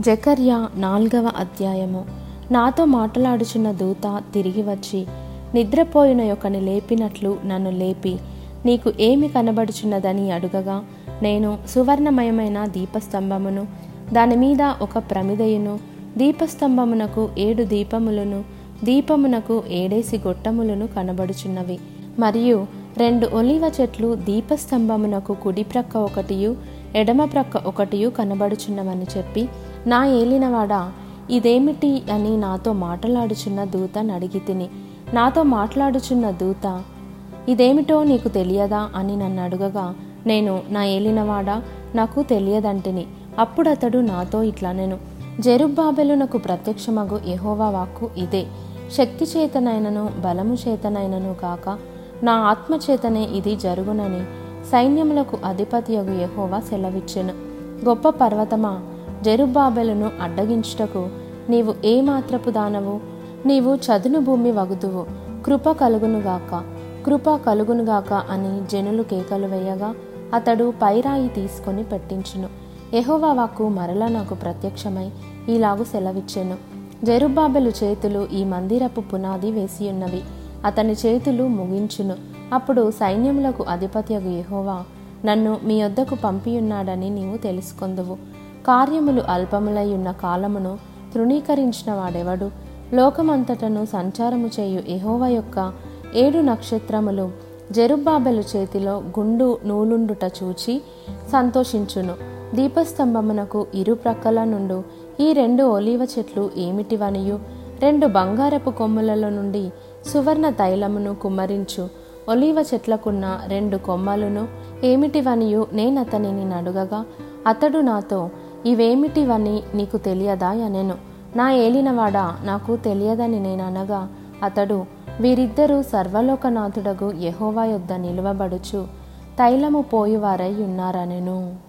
జకర్య నాల్గవ అధ్యాయము. నాతో మాట్లాడుచున్న దూత తిరిగి వచ్చి నిద్రపోయిన యొక్కని లేపినట్లు నన్ను లేపి నీకు ఏమి కనబడుచున్నదని అడుగగా నేను సువర్ణమయమైన దీపస్తంభమును దాని మీద ఒక ప్రమిదయును దీపస్తంభమునకు ఏడు దీపములను దీపమునకు ఏడేసి గొట్టములను కనబడుచున్నవి. మరియు రెండు ఒలివ చెట్లు దీపస్తంభమునకు కుడి ప్రక్క ఒకటియు ఎడమ ప్రక్క ఒకటియు కనబడుచున్నవని చెప్పి నా ఏలినవాడా ఇదేమిటి అని నాతో మాట్లాడుచున్న దూతను అడిగి తిని నాతో మాట్లాడుచున్న దూత ఇదేమిటో నీకు తెలియదా అని నన్ను అడుగగా నేను నా ఏలినవాడా నాకు తెలియదంటిని అప్పుడు అతడు నాతో ఇట్లా నేను. జెరుబ్బాబెలునకు ప్రత్యక్షమగు ఎహోవా వాక్కు ఇదే. శక్తి చేతనైనను బలము చేతనైనను కాక నా ఆత్మ చేతనే ఇది జరుగునని సైన్యములకు అధిపతియగు ఎహోవా సెలవిచ్చెను. గొప్ప పర్వతమా జెరుబాబెలను అడ్డగించుటకు నీవు ఏ మాత్రపు దానవు? నీవు చదును భూమి వగుదువు కృప కలుగునుగాక కృప కలుగునుగాక అని జనులు కేకలు వేయగా అతడు పైరాయి తీసుకొని పెట్టించును. ఎహోవా వాక్కు మరల నాకు ప్రత్యక్షమై ఇలాగు సెలవిచ్చెను. జెరుబ్బాబెలు చేతులు ఈ మందిరపు పునాది వేసియున్నవి. అతని చేతులు ముగించును. అప్పుడు సైన్యములకు అధిపత్యగు ఎహోవా నన్ను మీ వద్దకు పంపియున్నాడని నీవు తెలుసుకొందువు. కార్యములు అల్పములై ఉన్న కాలమును తృణీకరించిన వాడెవడు లోకమంతటను సంచారము చేయు ఎహోవ యొక్క ఏడు నక్షత్రములు జెరుబ్బాబెలు చేతిలో గుండు నూలుండుట చూచి సంతోషించును. దీపస్తంభమునకు ఇరు ప్రక్కల నుండు ఈ రెండు ఒలీవ చెట్లు ఏమిటివనియు? రెండు బంగారపు కొమ్ములలో నుండి సువర్ణ తైలమును కుమ్మరించు. ఒలీవ చెట్లకున్న రెండు కొమ్మలను ఏమిటివనియు? నేనతనిని నడుగగా అతడు నాతో ఇవేమిటివని నీకు తెలియదా అనెను. నా ఏలినవాడా నాకు తెలియదని నేననగా అతడు వీరిద్దరూ సర్వలోకనాథుడగు యహోవా యొద్ద నిలువబడుచు తైలము పోయివారై ఉన్నారనెను.